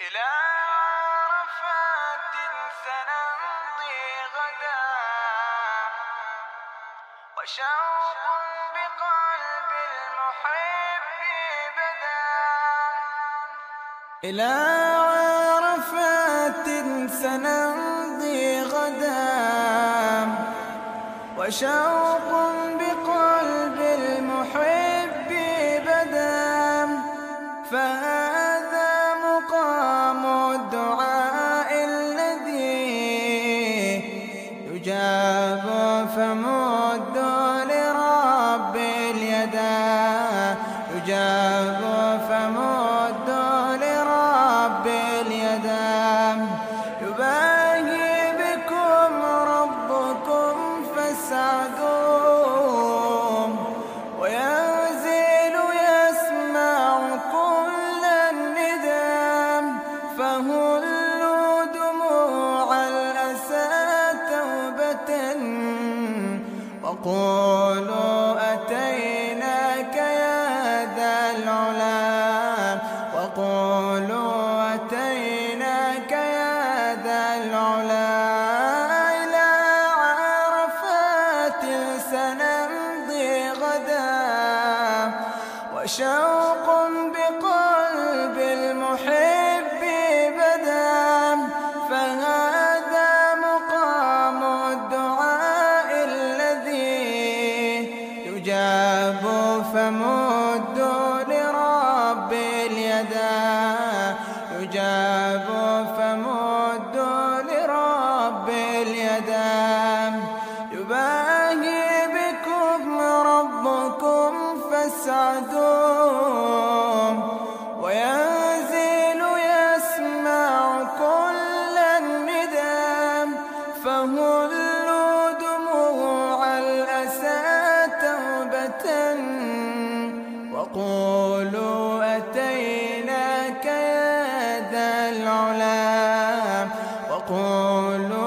إلى عرفات سنمضي غدا. وشوق بقلب المحب بدا. إلى عرفات سنمضي غدا. وشوق بقلب المحب بدا. فهذا يجاب فمد لرب اليدا يباهي بكم ربكم فاسعدوا وينزل يسمع كل الندم فهلوا دموع الأسى توبة. وقولوا سنمضي غدا وشوق بقلب المحب بدا فهذا مقام الدعاء الذي يجاب فمد لرب اليدا يجاب فمد سعدهم وينزل يسمع كل الندام. فهلوا دموع الأسى توبة. وقولوا أتيناك يا ذا العلا. وقولوا